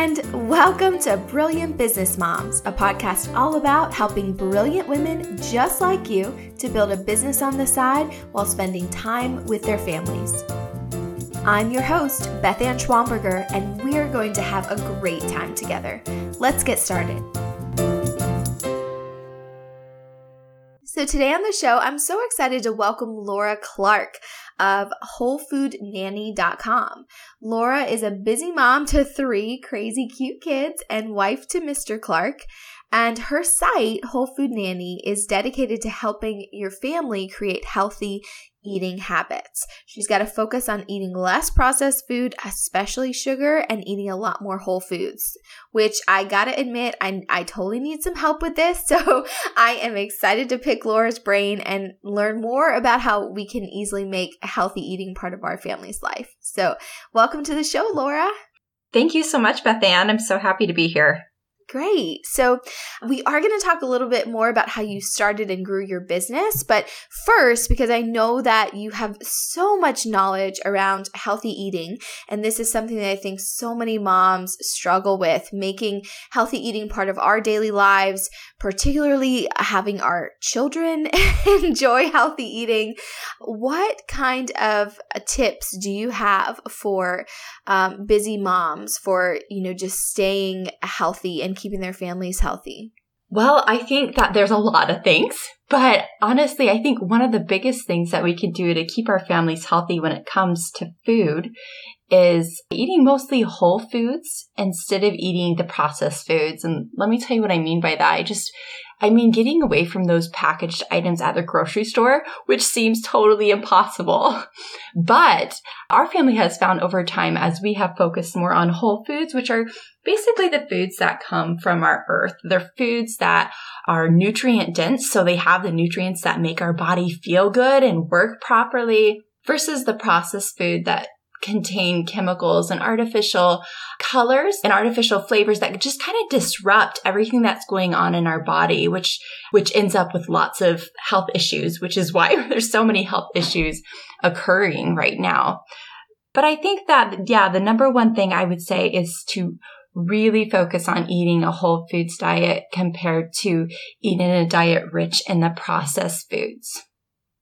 friend. Welcome to Brilliant Business Moms, a podcast all about helping brilliant women just like you to build a business on the side while spending time with their families. I'm your host, Beth Ann Schwamberger, and we're going to have a great time together. Let's get started. So, today on the show, I'm so excited to welcome Laura Clark of WholeFoodNanny.com. Laura is a busy mom to three crazy cute kids and wife to Mr. Clark. And her site, Whole Food Nanny, is dedicated to helping your family create healthy eating habits. She's got to focus on eating less processed food, especially sugar, and eating a lot more whole foods, which I got to admit, I, I totally need some help with this. So I am excited to pick Laura's brain and learn more about how we can easily make healthy eating part of our family's life. So welcome to the show, Laura. Thank you so much, Beth Ann. I'm so happy to be here. Great. So, we are going to talk a little bit more about how you started and grew your business. But first, because I know that you have so much knowledge around healthy eating, and this is something that I think so many moms struggle with making healthy eating part of our daily lives, particularly having our children enjoy healthy eating. What kind of tips do you have for um, busy moms for, you know, just staying healthy and keeping their families healthy? Well, I think that there's a lot of things, but honestly, I think one of the biggest things that we can do to keep our families healthy when it comes to food is eating mostly whole foods instead of eating the processed foods. And let me tell you what I mean by that. I just, I mean, getting away from those packaged items at the grocery store, which seems totally impossible. But our family has found over time as we have focused more on whole foods, which are basically the foods that come from our earth. They're foods that are nutrient dense. So they have the nutrients that make our body feel good and work properly versus the processed food that contain chemicals and artificial colors and artificial flavors that just kind of disrupt everything that's going on in our body, which, which ends up with lots of health issues, which is why there's so many health issues occurring right now. But I think that, yeah, the number one thing I would say is to really focus on eating a whole foods diet compared to eating a diet rich in the processed foods.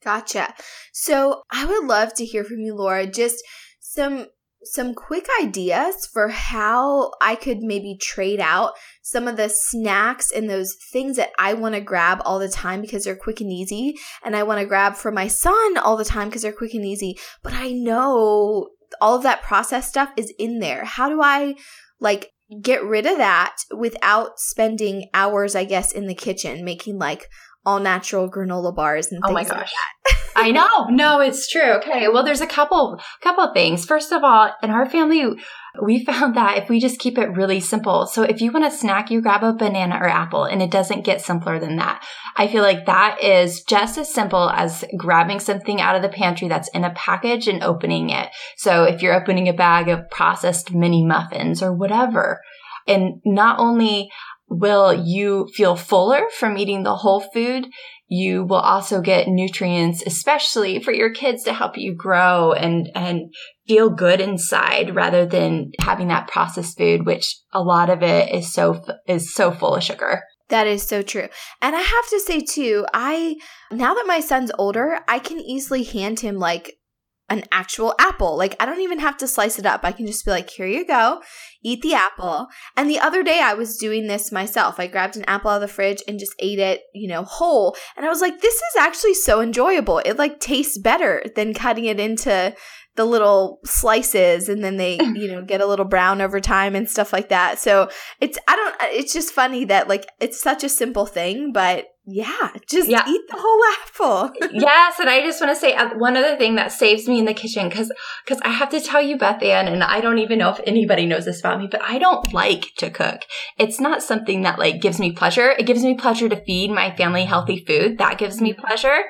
Gotcha. So I would love to hear from you, Laura. Just some some quick ideas for how I could maybe trade out some of the snacks and those things that I want to grab all the time because they're quick and easy. And I want to grab for my son all the time because they're quick and easy. But I know all of that processed stuff is in there. How do I like get rid of that without spending hours, I guess, in the kitchen making like all natural granola bars and things oh my gosh. like I know. No, it's true. Okay. Well, there's a couple, couple things. First of all, in our family, we found that if we just keep it really simple. So if you want a snack, you grab a banana or apple and it doesn't get simpler than that. I feel like that is just as simple as grabbing something out of the pantry that's in a package and opening it. So if you're opening a bag of processed mini muffins or whatever, and not only will you feel fuller from eating the whole food, you will also get nutrients, especially for your kids to help you grow and, and feel good inside rather than having that processed food, which a lot of it is so, is so full of sugar. That is so true. And I have to say too, I now that my son's older, I can easily hand him like an actual apple. Like I don't even have to slice it up. I can just be like, here you go, eat the apple. And the other day I was doing this myself. I grabbed an apple out of the fridge and just ate it, you know, whole. And I was like, this is actually so enjoyable. It like tastes better than cutting it into the little slices and then they you know get a little brown over time and stuff like that so it's i don't it's just funny that like it's such a simple thing but yeah, just yeah. eat the whole apple. yes, and I just want to say uh, one other thing that saves me in the kitchen because because I have to tell you, Beth Ann, and I don't even know if anybody knows this about me, but I don't like to cook. It's not something that like gives me pleasure. It gives me pleasure to feed my family healthy food. That gives me pleasure,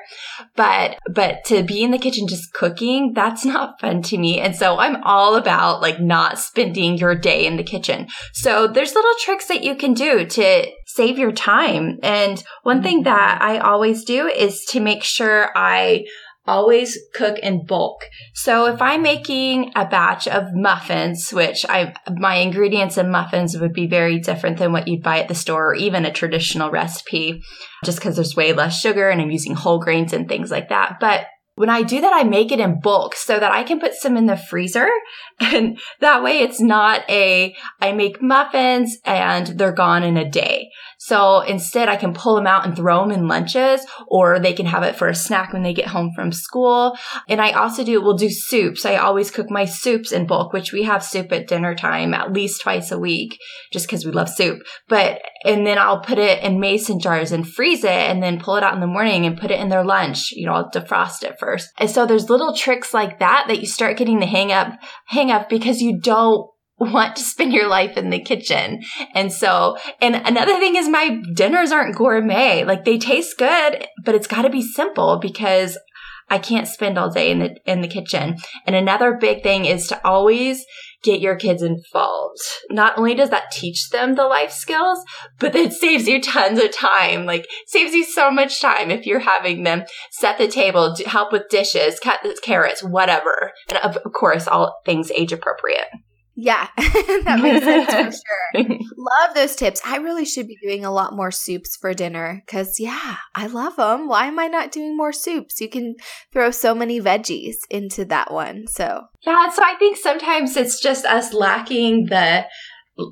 but but to be in the kitchen just cooking, that's not fun to me. And so I'm all about like not spending your day in the kitchen. So there's little tricks that you can do to save your time. And one thing mm-hmm. that I always do is to make sure I always cook in bulk. So if I'm making a batch of muffins, which I, my ingredients in muffins would be very different than what you'd buy at the store or even a traditional recipe, just because there's way less sugar and I'm using whole grains and things like that. But when I do that, I make it in bulk so that I can put some in the freezer. And that way it's not a, I make muffins and they're gone in a day. So instead, I can pull them out and throw them in lunches, or they can have it for a snack when they get home from school. And I also do, we'll do soups. I always cook my soups in bulk, which we have soup at dinner time at least twice a week, just because we love soup. But, and then I'll put it in mason jars and freeze it and then pull it out in the morning and put it in their lunch. You know, I'll defrost it first. And so there's little tricks like that that you start getting the hang up, hang up because you don't want to spend your life in the kitchen. And so, and another thing is my dinners aren't gourmet. Like they taste good, but it's got to be simple because I can't spend all day in the in the kitchen. And another big thing is to always get your kids involved. Not only does that teach them the life skills, but it saves you tons of time. Like saves you so much time if you're having them set the table, help with dishes, cut the carrots, whatever. And of course, all things age appropriate. Yeah, that makes sense for sure. love those tips. I really should be doing a lot more soups for dinner because, yeah, I love them. Why am I not doing more soups? You can throw so many veggies into that one. So, yeah, so I think sometimes it's just us lacking the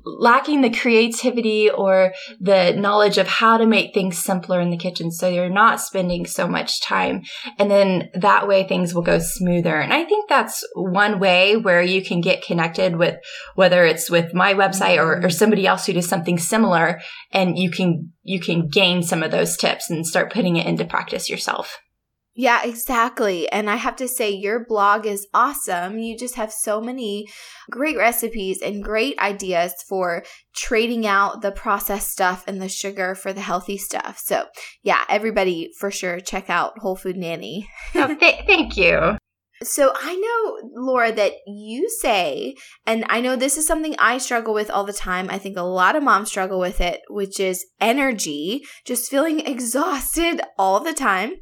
lacking the creativity or the knowledge of how to make things simpler in the kitchen so you're not spending so much time. And then that way things will go smoother. And i think that's one way where you can get connected with whether it's with my website or, or somebody else who does something similar and you can you can gain some of those tips and start putting it into practice yourself yeah, exactly. And I have to say, your blog is awesome. You just have so many great recipes and great ideas for trading out the processed stuff and the sugar for the healthy stuff. So, yeah, everybody for sure check out Whole Food Nanny. oh, th- thank you. So I know, Laura, that you say, and I know this is something I struggle with all the time. I think a lot of moms struggle with it, which is energy, just feeling exhausted all the time.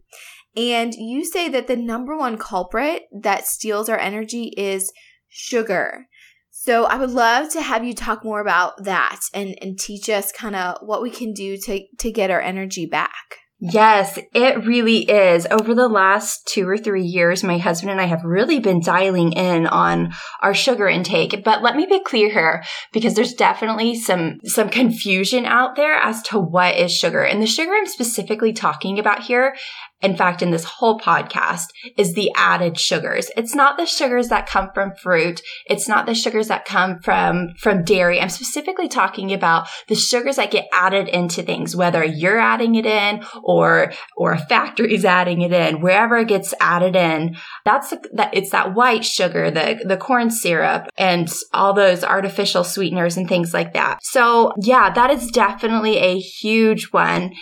And you say that the number one culprit that steals our energy is sugar. So I would love to have you talk more about that and, and teach us kind of what we can do to, to get our energy back. Yes, it really is. Over the last two or three years, my husband and I have really been dialing in on our sugar intake. But let me be clear here because there's definitely some, some confusion out there as to what is sugar. And the sugar I'm specifically talking about here in fact, in this whole podcast is the added sugars. It's not the sugars that come from fruit. It's not the sugars that come from, from dairy. I'm specifically talking about the sugars that get added into things, whether you're adding it in or, or a factory's adding it in, wherever it gets added in. That's the, that, it's that white sugar, the, the corn syrup and all those artificial sweeteners and things like that. So yeah, that is definitely a huge one.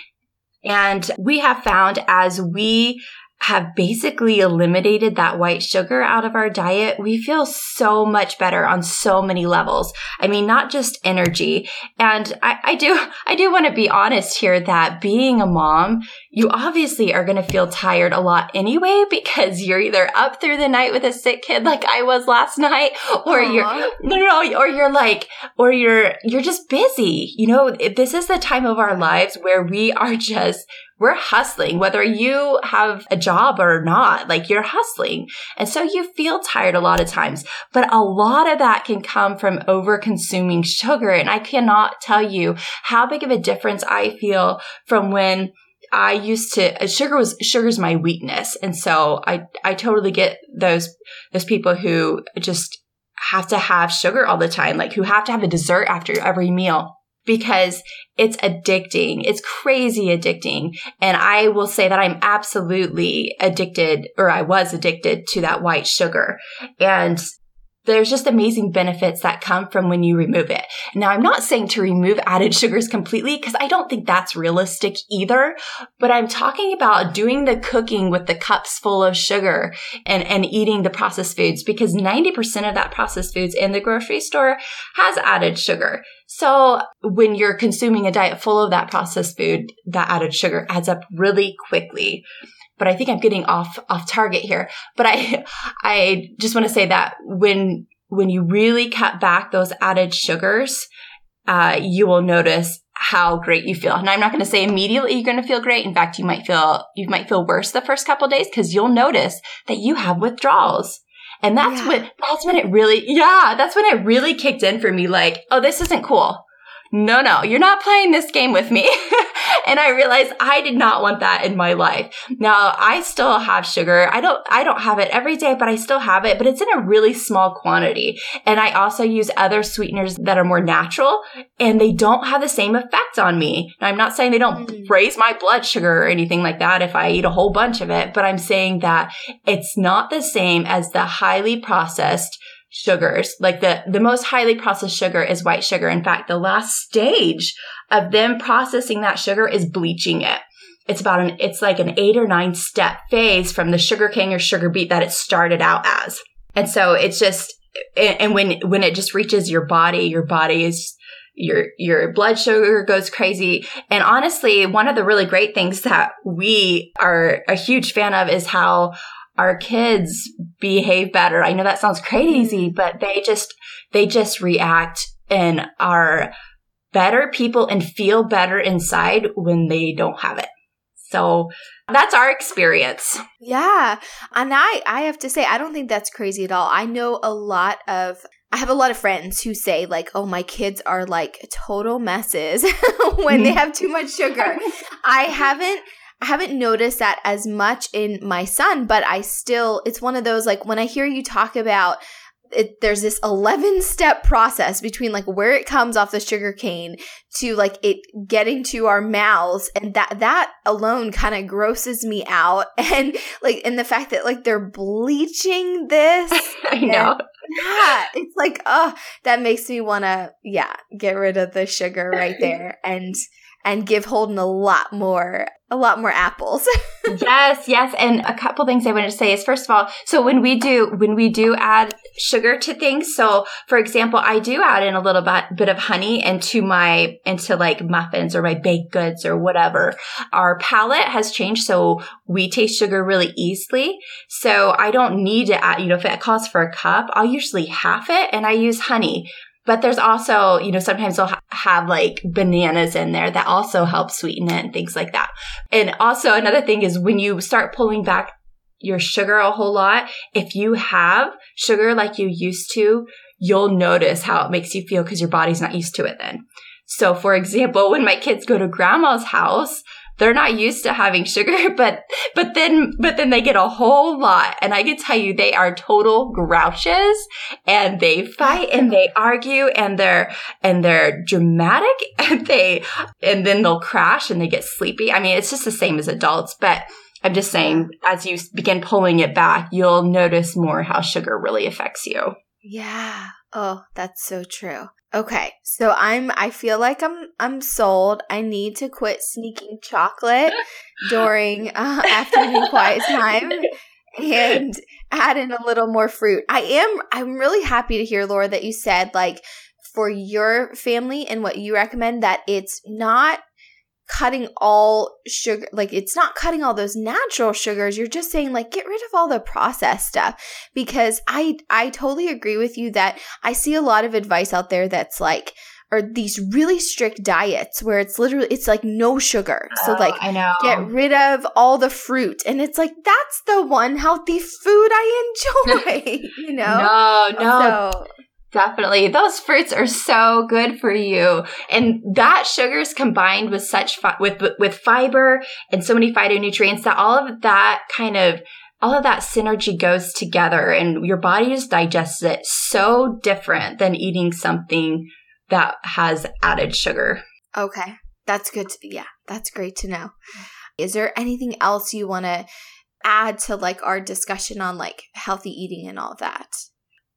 And we have found as we have basically eliminated that white sugar out of our diet, we feel so much better on so many levels. I mean, not just energy. And I, I do, I do want to be honest here that being a mom, you obviously are going to feel tired a lot anyway because you're either up through the night with a sick kid like I was last night, or Aww. you're no, no, or you're like, or you're you're just busy. You know, this is the time of our lives where we are just we're hustling, whether you have a job or not, like you're hustling. And so you feel tired a lot of times, but a lot of that can come from over consuming sugar. And I cannot tell you how big of a difference I feel from when I used to uh, sugar was sugar's my weakness. And so I I totally get those those people who just have to have sugar all the time, like who have to have a dessert after every meal because it's addicting. It's crazy addicting. And I will say that I'm absolutely addicted or I was addicted to that white sugar. And there's just amazing benefits that come from when you remove it. Now, I'm not saying to remove added sugars completely because I don't think that's realistic either, but I'm talking about doing the cooking with the cups full of sugar and, and eating the processed foods because 90% of that processed foods in the grocery store has added sugar. So when you're consuming a diet full of that processed food, that added sugar adds up really quickly. But I think I'm getting off off target here. But I I just want to say that when when you really cut back those added sugars, uh, you will notice how great you feel. And I'm not going to say immediately you're going to feel great. In fact, you might feel you might feel worse the first couple days because you'll notice that you have withdrawals. And that's yeah. when that's when it really yeah, that's when it really kicked in for me like, oh, this isn't cool no, no, you're not playing this game with me. and I realized I did not want that in my life. Now I still have sugar. I don't, I don't have it every day, but I still have it, but it's in a really small quantity. And I also use other sweeteners that are more natural and they don't have the same effect on me. Now I'm not saying they don't mm. raise my blood sugar or anything like that if I eat a whole bunch of it, but I'm saying that it's not the same as the highly processed sugars. Like the, the most highly processed sugar is white sugar. In fact, the last stage of them processing that sugar is bleaching it. It's about an, it's like an eight or nine step phase from the sugar cane or sugar beet that it started out as. And so it's just, and when, when it just reaches your body, your body is, your your blood sugar goes crazy and honestly one of the really great things that we are a huge fan of is how our kids behave better. I know that sounds crazy, mm-hmm. but they just, they just react and are better people and feel better inside when they don't have it. So that's our experience. Yeah. And I, I have to say, I don't think that's crazy at all. I know a lot of I have a lot of friends who say like, "Oh, my kids are like total messes when they mm-hmm. have too much sugar." I haven't I haven't noticed that as much in my son, but I still, it's one of those like when I hear you talk about it, there's this 11 step process between like where it comes off the sugar cane to like it getting to our mouths and that that alone kind of grosses me out. And like and the fact that like they're bleaching this i know. yeah it's like oh that makes me want to yeah get rid of the sugar right there. And and give Holden a lot more a lot more apples. yes, yes. And a couple things I wanted to say is first of all, so when we do when we do add sugar to things, so for example, I do add in a little bit, bit of honey into my into like muffins or my baked goods or whatever. Our palate has changed, so we taste sugar really easily. So I don't need to add, you know, if it calls for a cup, I'll usually half it and I use honey. But there's also, you know, sometimes they'll ha- have like bananas in there that also help sweeten it and things like that. And also another thing is when you start pulling back your sugar a whole lot, if you have sugar like you used to, you'll notice how it makes you feel because your body's not used to it then. So for example, when my kids go to grandma's house, they're not used to having sugar, but, but then, but then they get a whole lot. And I can tell you, they are total grouches and they fight and they argue and they're, and they're dramatic and they, and then they'll crash and they get sleepy. I mean, it's just the same as adults, but I'm just saying, as you begin pulling it back, you'll notice more how sugar really affects you. Yeah. Oh, that's so true. Okay, so I'm I feel like I'm I'm sold. I need to quit sneaking chocolate during uh, afternoon quiet time and add in a little more fruit. I am I'm really happy to hear Laura that you said like for your family and what you recommend that it's not cutting all sugar like it's not cutting all those natural sugars. You're just saying like get rid of all the processed stuff. Because i i totally agree with you that i see a lot of advice out there that's like or these really strict diets where it's literally it's like no sugar. So oh, like i know. get rid of all the fruit. And it's like that's the one healthy food i enjoy you know? No no. So, Definitely. Those fruits are so good for you. And that sugar is combined with such, fi- with, with fiber and so many phytonutrients that all of that kind of, all of that synergy goes together and your body just digests it so different than eating something that has added sugar. Okay. That's good. To, yeah. That's great to know. Is there anything else you want to add to like our discussion on like healthy eating and all that?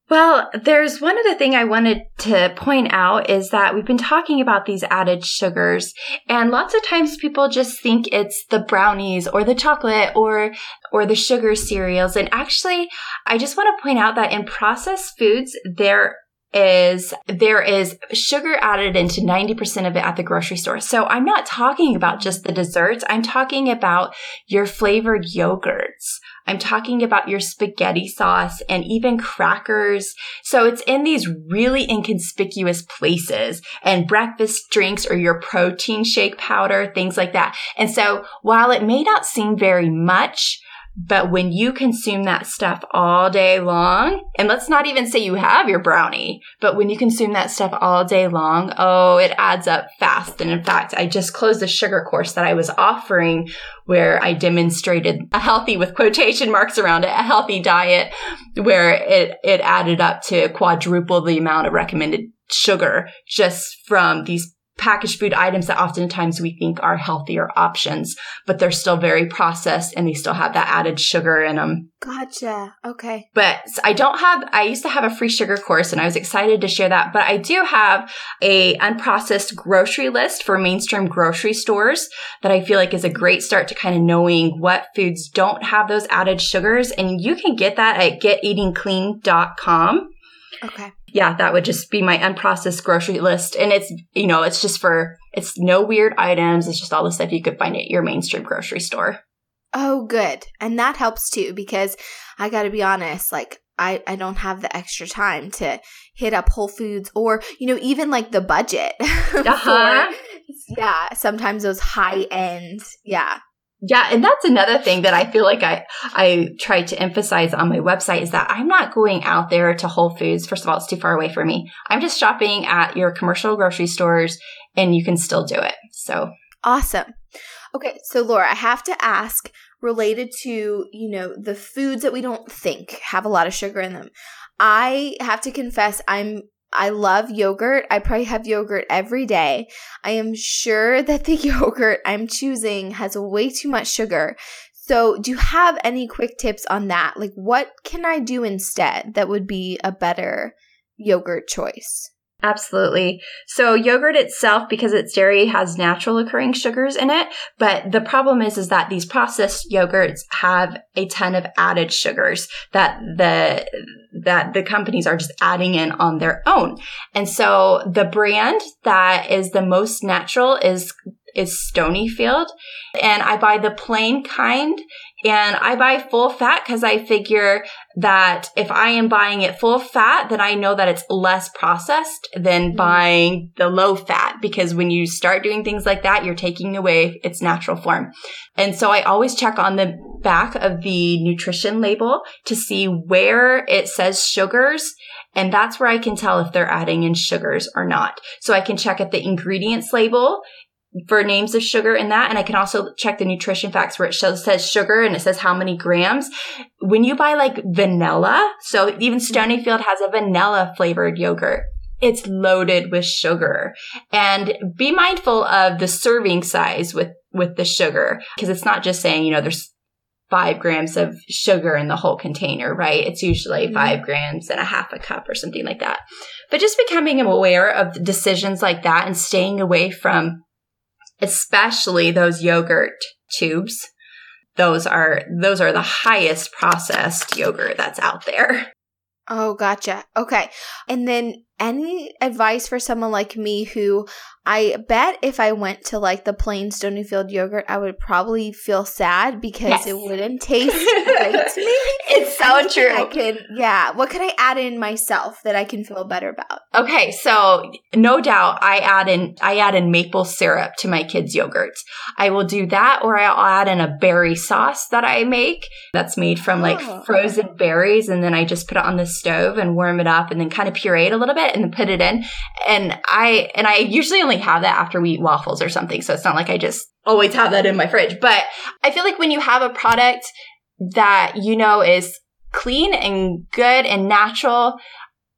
Well, there's one other thing I wanted to point out is that we've been talking about these added sugars and lots of times people just think it's the brownies or the chocolate or or the sugar cereals and actually I just want to point out that in processed foods there is there is sugar added into 90% of it at the grocery store. So I'm not talking about just the desserts. I'm talking about your flavored yogurts. I'm talking about your spaghetti sauce and even crackers. So it's in these really inconspicuous places and breakfast drinks or your protein shake powder, things like that. And so while it may not seem very much, but when you consume that stuff all day long, and let's not even say you have your brownie, but when you consume that stuff all day long, oh, it adds up fast. And in fact, I just closed the sugar course that I was offering where I demonstrated a healthy with quotation marks around it, a healthy diet where it, it added up to quadruple the amount of recommended sugar just from these packaged food items that oftentimes we think are healthier options, but they're still very processed and they still have that added sugar in them. Gotcha. Okay. But I don't have, I used to have a free sugar course and I was excited to share that, but I do have a unprocessed grocery list for mainstream grocery stores that I feel like is a great start to kind of knowing what foods don't have those added sugars. And you can get that at geteatingclean.com. Okay yeah, that would just be my unprocessed grocery list. And it's, you know, it's just for, it's no weird items. It's just all the stuff you could find at your mainstream grocery store. Oh, good. And that helps too, because I got to be honest, like, I, I don't have the extra time to hit up Whole Foods or, you know, even like the budget. Uh-huh. for, yeah, sometimes those high end, yeah, yeah, and that's another thing that I feel like I I try to emphasize on my website is that I'm not going out there to Whole Foods. First of all, it's too far away for me. I'm just shopping at your commercial grocery stores and you can still do it. So Awesome. Okay, so Laura, I have to ask related to, you know, the foods that we don't think have a lot of sugar in them. I have to confess I'm I love yogurt. I probably have yogurt every day. I am sure that the yogurt I'm choosing has way too much sugar. So, do you have any quick tips on that? Like, what can I do instead that would be a better yogurt choice? Absolutely. So yogurt itself, because it's dairy, has natural occurring sugars in it. But the problem is, is that these processed yogurts have a ton of added sugars that the, that the companies are just adding in on their own. And so the brand that is the most natural is is Stonyfield. And I buy the plain kind and I buy full fat because I figure that if I am buying it full fat, then I know that it's less processed than mm-hmm. buying the low fat. Because when you start doing things like that, you're taking away its natural form. And so I always check on the back of the nutrition label to see where it says sugars. And that's where I can tell if they're adding in sugars or not. So I can check at the ingredients label for names of sugar in that. And I can also check the nutrition facts where it shows, says sugar and it says how many grams. When you buy like vanilla, so even Stonyfield has a vanilla flavored yogurt. It's loaded with sugar and be mindful of the serving size with, with the sugar because it's not just saying, you know, there's five grams of sugar in the whole container, right? It's usually mm-hmm. five grams and a half a cup or something like that. But just becoming aware of decisions like that and staying away from especially those yogurt tubes. Those are those are the highest processed yogurt that's out there. Oh, gotcha. Okay. And then any advice for someone like me who I bet if I went to like the plain Stonyfield yogurt, I would probably feel sad because yes. it wouldn't taste great to me. It's so true. I can, yeah. What could I add in myself that I can feel better about? Okay, so no doubt, I add in I add in maple syrup to my kids' yogurts. I will do that, or I'll add in a berry sauce that I make that's made from like oh. frozen berries, and then I just put it on the stove and warm it up, and then kind of puree it a little bit, and then put it in. And I and I usually only have that after we eat waffles or something. So it's not like I just always have that in my fridge. But I feel like when you have a product that you know is clean and good and natural,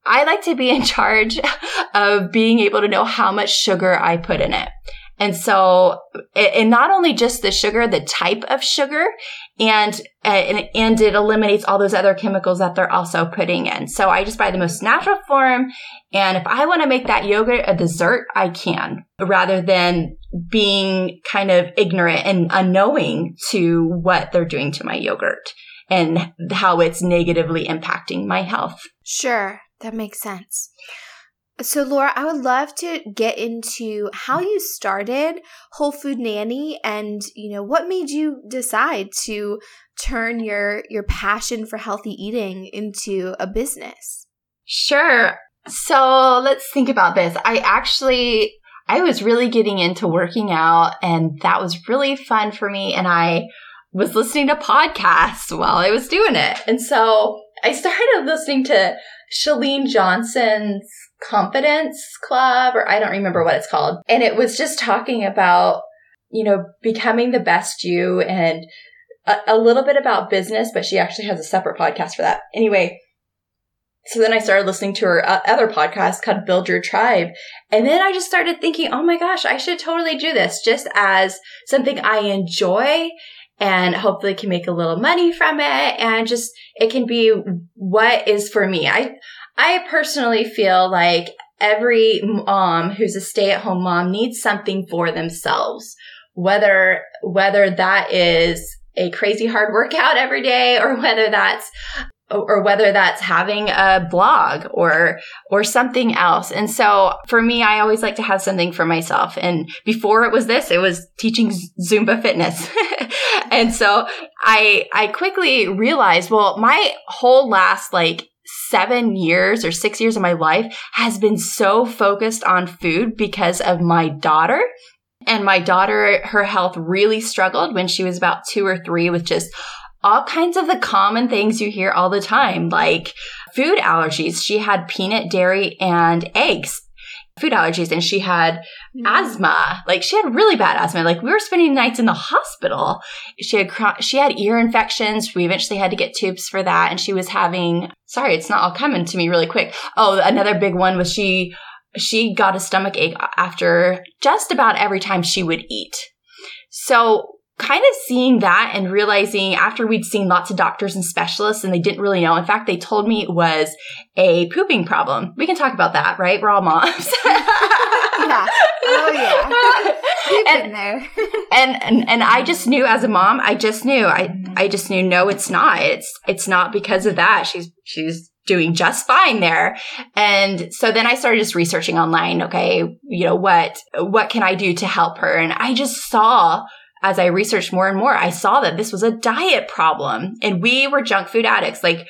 I like to be in charge of being able to know how much sugar I put in it. And so, and not only just the sugar, the type of sugar, and, uh, and, and it eliminates all those other chemicals that they're also putting in. So I just buy the most natural form. And if I want to make that yogurt a dessert, I can rather than being kind of ignorant and unknowing to what they're doing to my yogurt and how it's negatively impacting my health. Sure. That makes sense. So, Laura, I would love to get into how you started Whole Food Nanny and, you know, what made you decide to turn your your passion for healthy eating into a business? Sure. So, let's think about this. I actually I was really getting into working out and that was really fun for me and I was listening to podcasts while I was doing it. And so I started listening to Chalene Johnson's Confidence Club, or I don't remember what it's called. And it was just talking about, you know, becoming the best you and a, a little bit about business, but she actually has a separate podcast for that. Anyway, so then I started listening to her uh, other podcast called Build Your Tribe. And then I just started thinking, oh my gosh, I should totally do this just as something I enjoy and hopefully can make a little money from it and just it can be what is for me. I I personally feel like every mom who's a stay-at-home mom needs something for themselves. Whether whether that is a crazy hard workout every day or whether that's or whether that's having a blog or or something else. And so for me, I always like to have something for myself. And before it was this, it was teaching Zumba fitness. and so I I quickly realized, well, my whole last like seven years or six years of my life has been so focused on food because of my daughter. And my daughter, her health really struggled when she was about two or three with just all kinds of the common things you hear all the time, like food allergies. She had peanut, dairy, and eggs food allergies and she had mm-hmm. asthma. Like she had really bad asthma. Like we were spending nights in the hospital. She had she had ear infections. We eventually had to get tubes for that and she was having sorry, it's not all coming to me really quick. Oh, another big one was she she got a stomach ache after just about every time she would eat. So kind of seeing that and realizing after we'd seen lots of doctors and specialists and they didn't really know. In fact, they told me it was a pooping problem. We can talk about that, right? We're all moms. yeah. Oh yeah. and, there. and, and and I just knew as a mom, I just knew. I I just knew no, it's not. It's it's not because of that. She's she's doing just fine there. And so then I started just researching online, okay, you know, what what can I do to help her? And I just saw as I researched more and more, I saw that this was a diet problem and we were junk food addicts. Like,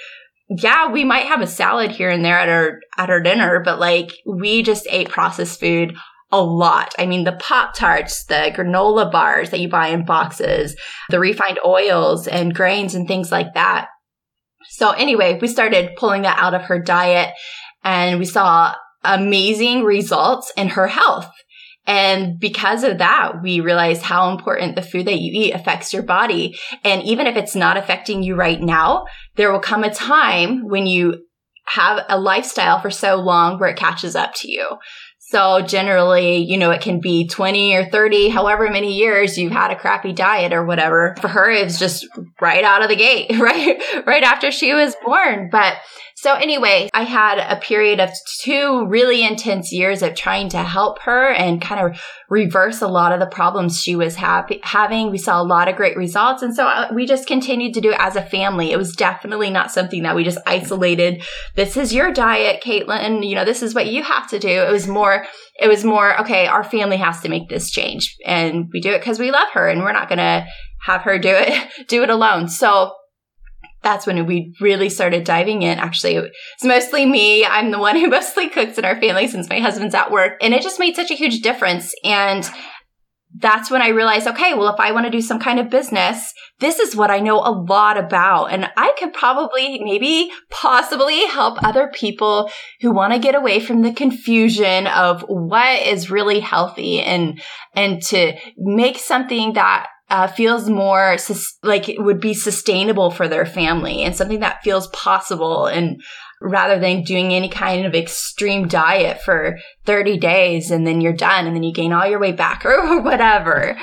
yeah, we might have a salad here and there at our, at our dinner, but like we just ate processed food a lot. I mean, the Pop Tarts, the granola bars that you buy in boxes, the refined oils and grains and things like that. So anyway, we started pulling that out of her diet and we saw amazing results in her health. And because of that, we realize how important the food that you eat affects your body. And even if it's not affecting you right now, there will come a time when you have a lifestyle for so long where it catches up to you. So generally, you know, it can be 20 or 30, however many years you've had a crappy diet or whatever. For her, it's just right out of the gate, right? right after she was born. But so anyway, I had a period of two really intense years of trying to help her and kind of reverse a lot of the problems she was happy, having. We saw a lot of great results. And so uh, we just continued to do it as a family. It was definitely not something that we just isolated. This is your diet, Caitlin. You know, this is what you have to do. It was more, it was more, okay, our family has to make this change and we do it because we love her and we're not going to have her do it, do it alone. So that's when we really started diving in. Actually, it's mostly me. I'm the one who mostly cooks in our family since my husband's at work. And it just made such a huge difference. And that's when I realized, okay, well, if I want to do some kind of business, this is what I know a lot about. And I could probably, maybe, possibly help other people who want to get away from the confusion of what is really healthy and, and to make something that uh, feels more sus- like it would be sustainable for their family and something that feels possible and rather than doing any kind of extreme diet for 30 days and then you're done and then you gain all your weight back or whatever.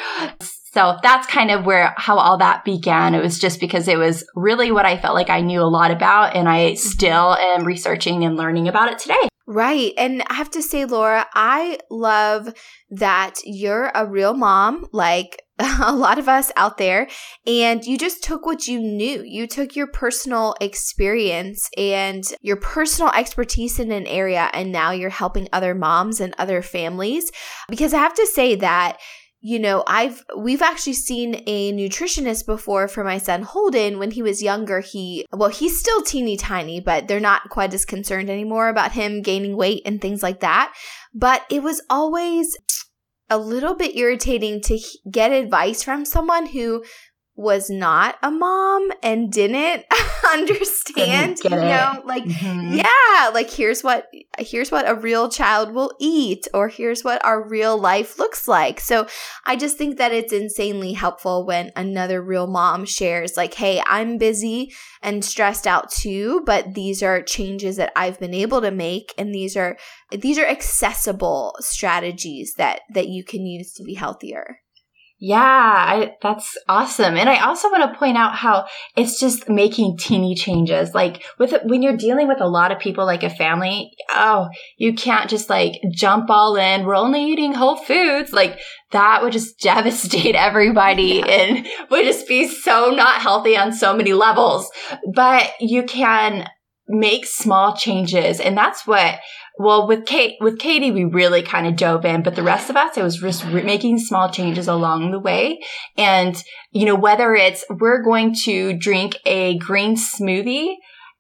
So that's kind of where how all that began. It was just because it was really what I felt like I knew a lot about and I still am researching and learning about it today. Right. And I have to say, Laura, I love that you're a real mom. Like, a lot of us out there and you just took what you knew. You took your personal experience and your personal expertise in an area and now you're helping other moms and other families because I have to say that you know, I've we've actually seen a nutritionist before for my son Holden when he was younger. He well, he's still teeny tiny, but they're not quite as concerned anymore about him gaining weight and things like that. But it was always a little bit irritating to get advice from someone who was not a mom and didn't understand you know like mm-hmm. yeah like here's what here's what a real child will eat or here's what our real life looks like. So i just think that it's insanely helpful when another real mom shares like hey i'm busy and stressed out too but these are changes that i've been able to make and these are these are accessible strategies that that you can use to be healthier yeah, I, that's awesome. And I also want to point out how it's just making teeny changes. Like with when you're dealing with a lot of people, like a family, oh, you can't just like jump all in. We're only eating whole foods. Like that would just devastate everybody yeah. and would just be so not healthy on so many levels. But you can make small changes. And that's what well, with Kate, with Katie, we really kind of dove in, but the rest of us, it was just re- making small changes along the way. And, you know, whether it's we're going to drink a green smoothie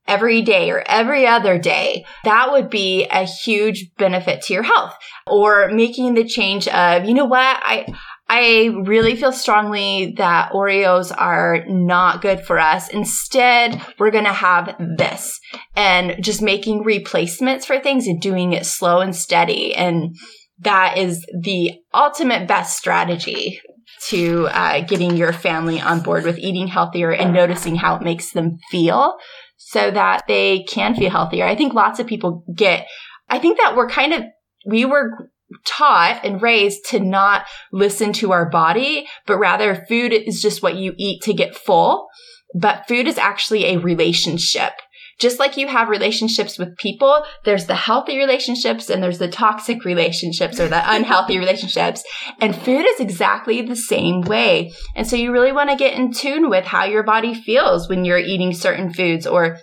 every day or every other day, that would be a huge benefit to your health. Or making the change of, you know what, I, I really feel strongly that Oreos are not good for us. Instead, we're going to have this and just making replacements for things and doing it slow and steady. And that is the ultimate best strategy to uh, getting your family on board with eating healthier and noticing how it makes them feel so that they can feel healthier. I think lots of people get, I think that we're kind of, we were taught and raised to not listen to our body, but rather food is just what you eat to get full. But food is actually a relationship. Just like you have relationships with people, there's the healthy relationships and there's the toxic relationships or the unhealthy relationships. And food is exactly the same way. And so you really want to get in tune with how your body feels when you're eating certain foods or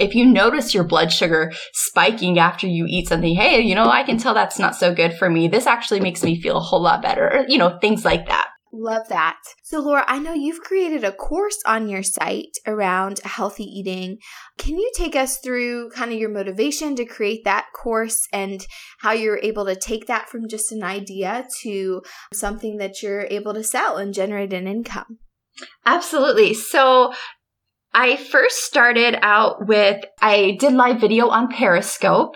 if you notice your blood sugar spiking after you eat something, hey, you know, I can tell that's not so good for me. This actually makes me feel a whole lot better. You know, things like that. Love that. So, Laura, I know you've created a course on your site around healthy eating. Can you take us through kind of your motivation to create that course and how you're able to take that from just an idea to something that you're able to sell and generate an income? Absolutely. So, I first started out with, I did live video on Periscope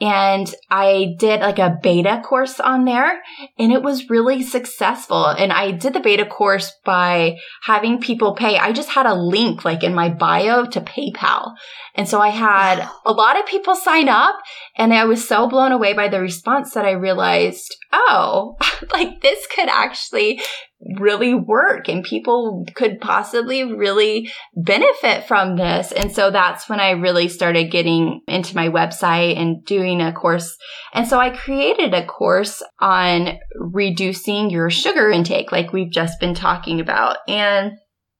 and I did like a beta course on there and it was really successful. And I did the beta course by having people pay. I just had a link like in my bio to PayPal. And so I had wow. a lot of people sign up and I was so blown away by the response that I realized, oh, like this could actually really work and people could possibly really benefit from this. And so that's when I really started getting into my website and doing a course. And so I created a course on reducing your sugar intake, like we've just been talking about. And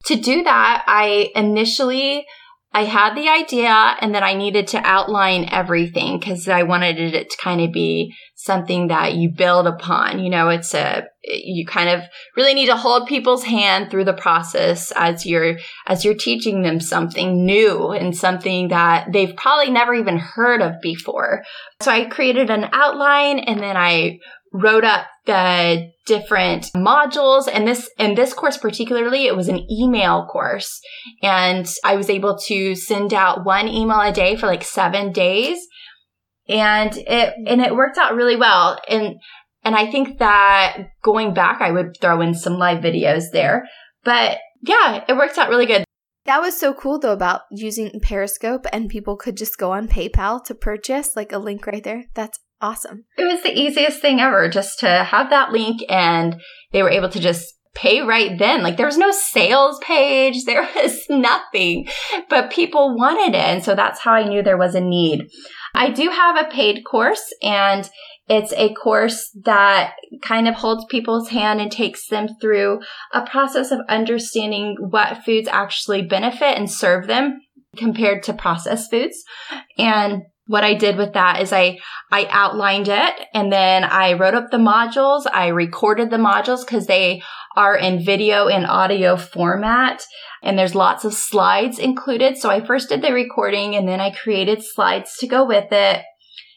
to do that, I initially I had the idea and then I needed to outline everything because I wanted it to kind of be something that you build upon. You know, it's a, you kind of really need to hold people's hand through the process as you're, as you're teaching them something new and something that they've probably never even heard of before. So I created an outline and then I wrote up the different modules. And this in this course particularly it was an email course. And i was able to send out one email a day for like 7 days. And it and it worked out really well. And and i think that going back i would throw in some live videos there. But yeah it worked out really good. That was so cool though about using Periscope and people could just go on PayPal to purchase like a link right there. That's awesome. It was the easiest thing ever just to have that link and they were able to just pay right then. Like there was no sales page. There was nothing, but people wanted it. And so that's how I knew there was a need. I do have a paid course and it's a course that kind of holds people's hand and takes them through a process of understanding what foods actually benefit and serve them compared to processed foods. And what I did with that is I, I outlined it and then I wrote up the modules. I recorded the modules because they are in video and audio format and there's lots of slides included. So I first did the recording and then I created slides to go with it.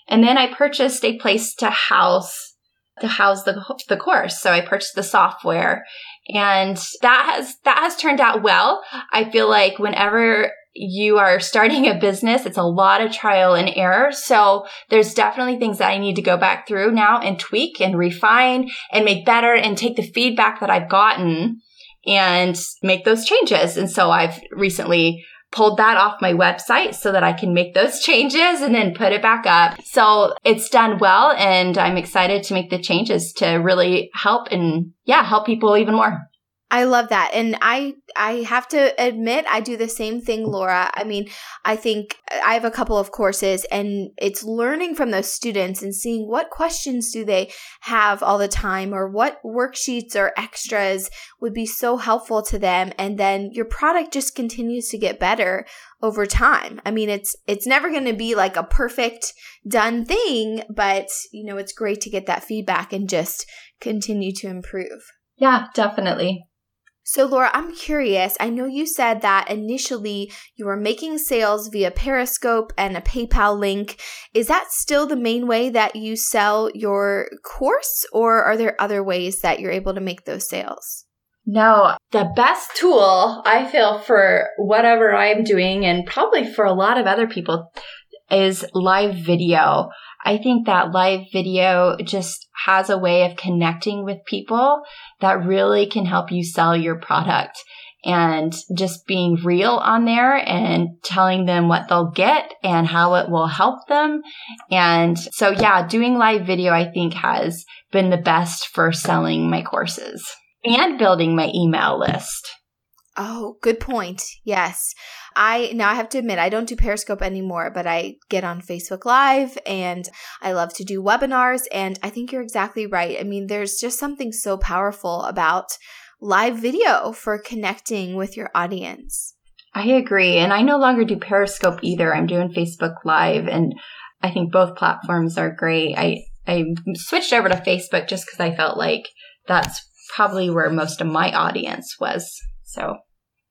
And then I purchased a place to house to house the the course. So I purchased the software and that has that has turned out well. I feel like whenever you are starting a business, it's a lot of trial and error. So there's definitely things that I need to go back through now and tweak and refine and make better and take the feedback that I've gotten and make those changes. And so I've recently pulled that off my website so that I can make those changes and then put it back up. So it's done well and I'm excited to make the changes to really help and yeah, help people even more. I love that. And I I have to admit I do the same thing, Laura. I mean, I think uh, I have a couple of courses and it's learning from those students and seeing what questions do they have all the time or what worksheets or extras would be so helpful to them and then your product just continues to get better over time. I mean, it's it's never going to be like a perfect done thing, but you know, it's great to get that feedback and just continue to improve. Yeah, definitely. So, Laura, I'm curious. I know you said that initially you were making sales via Periscope and a PayPal link. Is that still the main way that you sell your course, or are there other ways that you're able to make those sales? No, the best tool I feel for whatever I'm doing, and probably for a lot of other people, is live video. I think that live video just has a way of connecting with people that really can help you sell your product and just being real on there and telling them what they'll get and how it will help them. And so, yeah, doing live video, I think has been the best for selling my courses and building my email list. Oh, good point. Yes. I now I have to admit I don't do Periscope anymore, but I get on Facebook Live and I love to do webinars and I think you're exactly right. I mean, there's just something so powerful about live video for connecting with your audience. I agree. And I no longer do Periscope either. I'm doing Facebook Live and I think both platforms are great. I I switched over to Facebook just cuz I felt like that's probably where most of my audience was. So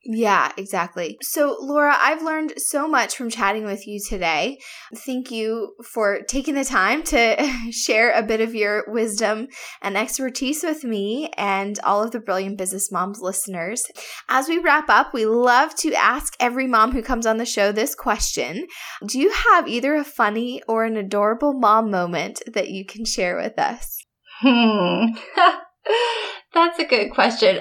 yeah, exactly. So, Laura, I've learned so much from chatting with you today. Thank you for taking the time to share a bit of your wisdom and expertise with me and all of the Brilliant Business Moms listeners. As we wrap up, we love to ask every mom who comes on the show this question Do you have either a funny or an adorable mom moment that you can share with us? Hmm. That's a good question.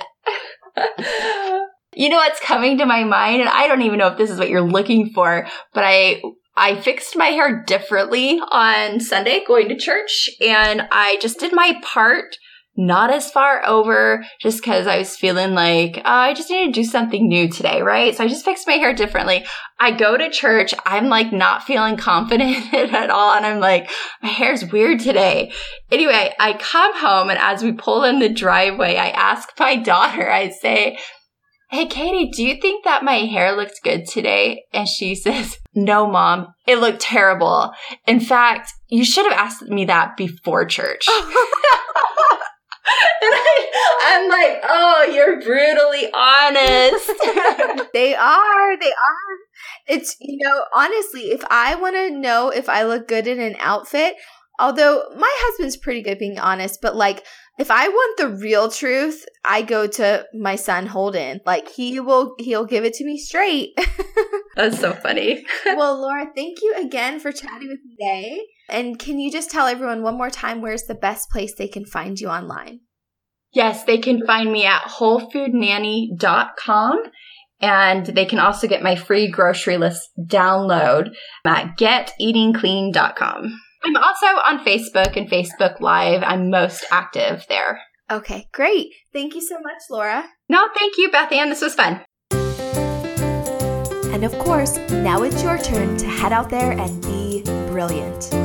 you know what's coming to my mind? And I don't even know if this is what you're looking for, but I I fixed my hair differently on Sunday going to church and I just did my part not as far over just because I was feeling like oh, I just need to do something new today, right? So I just fixed my hair differently. I go to church, I'm like not feeling confident at all, and I'm like, my hair's weird today. Anyway, I come home and as we pull in the driveway, I ask my daughter, I say, Hey, Katie, do you think that my hair looked good today? And she says, No, mom, it looked terrible. In fact, you should have asked me that before church. and I, am like, oh, you're brutally honest. they are. They are. It's, you know, honestly, if I want to know if I look good in an outfit, although my husband's pretty good being honest, but like, if I want the real truth, I go to my son Holden. Like he will he'll give it to me straight. That's so funny. well, Laura, thank you again for chatting with me today. And can you just tell everyone one more time where's the best place they can find you online? Yes, they can find me at wholefoodnanny.com and they can also get my free grocery list download at geteatingclean.com. I'm also on Facebook and Facebook Live. I'm most active there. Okay, great. Thank you so much, Laura. No, thank you, Beth Anne. This was fun. And of course, now it's your turn to head out there and be brilliant.